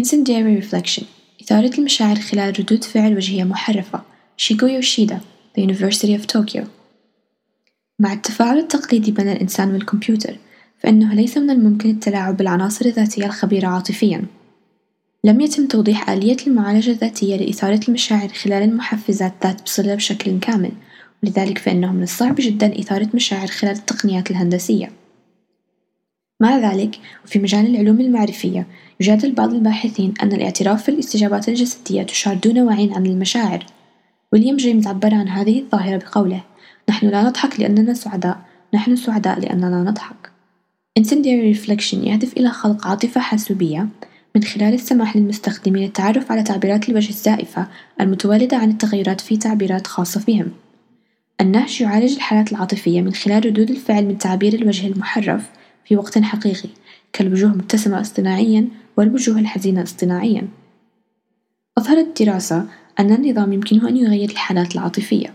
Incendiary Reflection. إثارة المشاعر خلال ردود فعل وجهية محرفة. شيجو يوشيدا The University of Tokyo. مع التفاعل التقليدي بين الإنسان والكمبيوتر فإنه ليس من الممكن التلاعب بالعناصر الذاتية الخبيرة عاطفيًا. لم يتم توضيح آلية المعالجة الذاتية لإثارة المشاعر خلال المحفزات ذات بصلة بشكل كامل. ولذلك فإنه من الصعب جدًا إثارة مشاعر خلال التقنيات الهندسية. مع ذلك وفي مجال العلوم المعرفية يجادل بعض الباحثين أن الاعتراف في الاستجابات الجسدية تشعر دون وعي عن المشاعر. ويليام جيمس عبر عن هذه الظاهرة بقوله نحن لا نضحك لأننا سعداء نحن سعداء لأننا نضحك. Incendiary Reflection يهدف إلى خلق عاطفة حاسوبية من خلال السماح للمستخدمين التعرف على تعبيرات الوجه الزائفة المتولدة عن التغيرات في تعبيرات خاصة بهم. النهج يعالج الحالات العاطفية من خلال ردود الفعل من تعبير الوجه المحرف في وقت حقيقي كالوجوه المبتسمة اصطناعيًا والوجوه الحزينة اصطناعيًا. أظهرت الدراسة أن النظام يمكنه أن يغير الحالات العاطفية